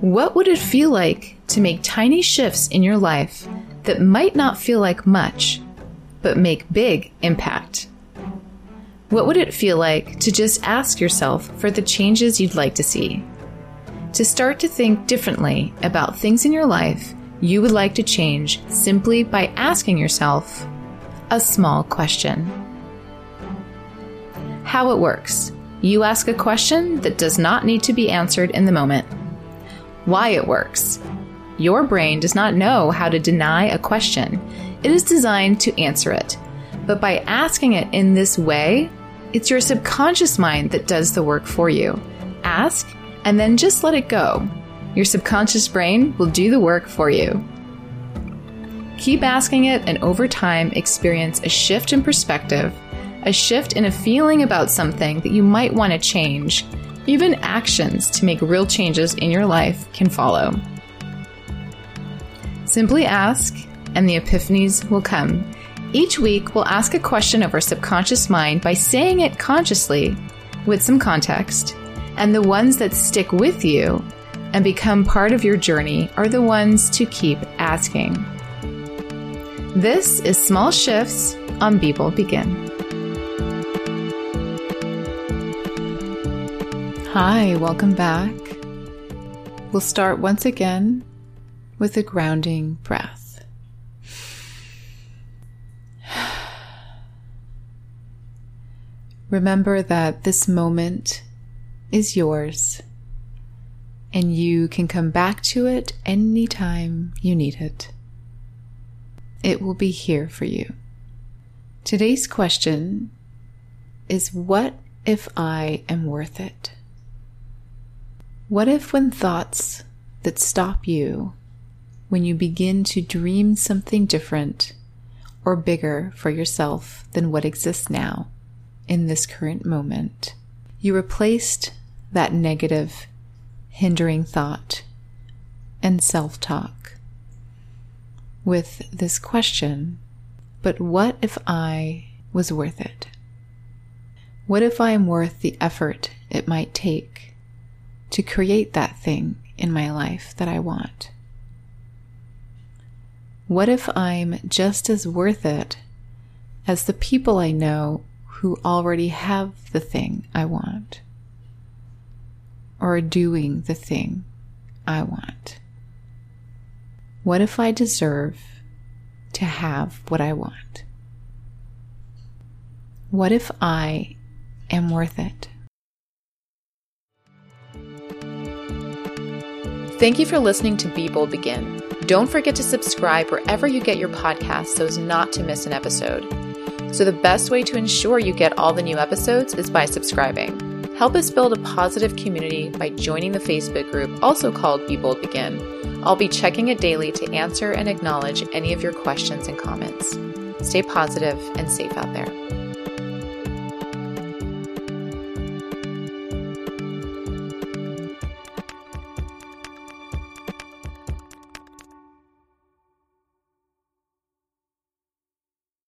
What would it feel like to make tiny shifts in your life that might not feel like much, but make big impact? What would it feel like to just ask yourself for the changes you'd like to see? To start to think differently about things in your life you would like to change simply by asking yourself a small question. How it works. You ask a question that does not need to be answered in the moment. Why it works. Your brain does not know how to deny a question. It is designed to answer it. But by asking it in this way, it's your subconscious mind that does the work for you. Ask and then just let it go. Your subconscious brain will do the work for you. Keep asking it, and over time, experience a shift in perspective, a shift in a feeling about something that you might want to change. Even actions to make real changes in your life can follow. Simply ask, and the epiphanies will come. Each week, we'll ask a question of our subconscious mind by saying it consciously with some context, and the ones that stick with you and become part of your journey are the ones to keep asking. This is Small Shifts on Bold Begin. Hi, welcome back. We'll start once again with a grounding breath. Remember that this moment is yours and you can come back to it anytime you need it. It will be here for you. Today's question is What if I am worth it? What if, when thoughts that stop you, when you begin to dream something different or bigger for yourself than what exists now in this current moment, you replaced that negative hindering thought and self talk with this question But what if I was worth it? What if I am worth the effort it might take to create that thing in my life that I want? What if I'm just as worth it as the people I know who already have the thing I want? or are doing the thing I want? What if I deserve to have what I want? What if I am worth it? Thank you for listening to Be Bold Begin. Don't forget to subscribe wherever you get your podcasts so as not to miss an episode. So, the best way to ensure you get all the new episodes is by subscribing. Help us build a positive community by joining the Facebook group, also called Be Bold Begin. I'll be checking it daily to answer and acknowledge any of your questions and comments. Stay positive and safe out there.